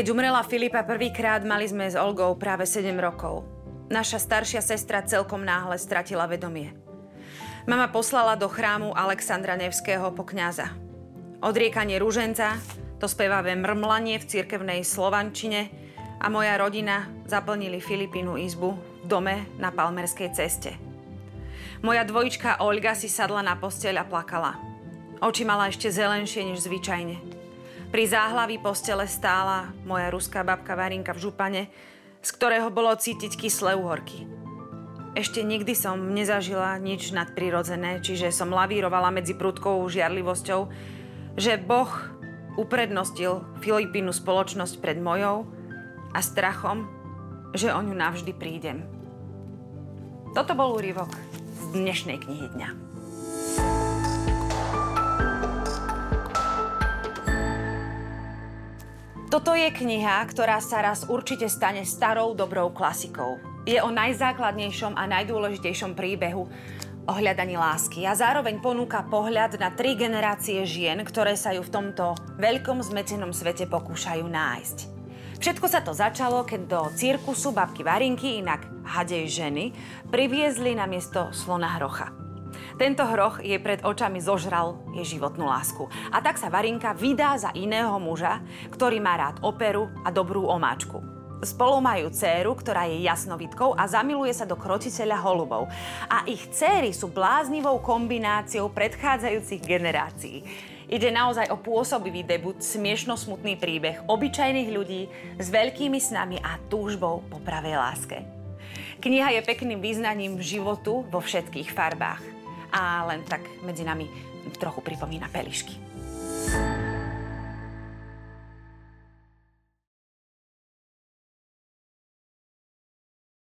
Keď umrela Filipa prvýkrát, mali sme s Olgou práve 7 rokov. Naša staršia sestra celkom náhle stratila vedomie. Mama poslala do chrámu Alexandra Nevského po kňaza. Odriekanie rúženca, to spevavé mrmlanie v cirkevnej slovančine a moja rodina zaplnili Filipínu izbu v dome na Palmerskej ceste. Moja dvojička Olga si sadla na posteľ a plakala. Oči mala ešte zelenšie než zvyčajne. Pri záhlaví postele stála moja ruská babka Varinka v župane, z ktorého bolo cítiť kyslé uhorky. Ešte nikdy som nezažila nič nadprirodzené, čiže som lavírovala medzi prudkou žiarlivosťou, že Boh uprednostil Filipínu spoločnosť pred mojou a strachom, že o ňu navždy prídem. Toto bol úryvok z dnešnej knihy dňa. Toto je kniha, ktorá sa raz určite stane starou dobrou klasikou. Je o najzákladnejšom a najdôležitejšom príbehu o hľadaní lásky a zároveň ponúka pohľad na tri generácie žien, ktoré sa ju v tomto veľkom zmetenom svete pokúšajú nájsť. Všetko sa to začalo, keď do cirkusu babky Varinky, inak hadej ženy, priviezli na miesto slona hrocha. Tento hroch jej pred očami zožral jej životnú lásku. A tak sa Varinka vydá za iného muža, ktorý má rád operu a dobrú omáčku. Spolu majú dceru, ktorá je jasnovitkou a zamiluje sa do krotiteľa holubov. A ich céry sú bláznivou kombináciou predchádzajúcich generácií. Ide naozaj o pôsobivý debut, smiešno-smutný príbeh obyčajných ľudí s veľkými snami a túžbou po pravej láske. Kniha je pekným význaním životu vo všetkých farbách a len tak medzi nami trochu pripomína pelišky.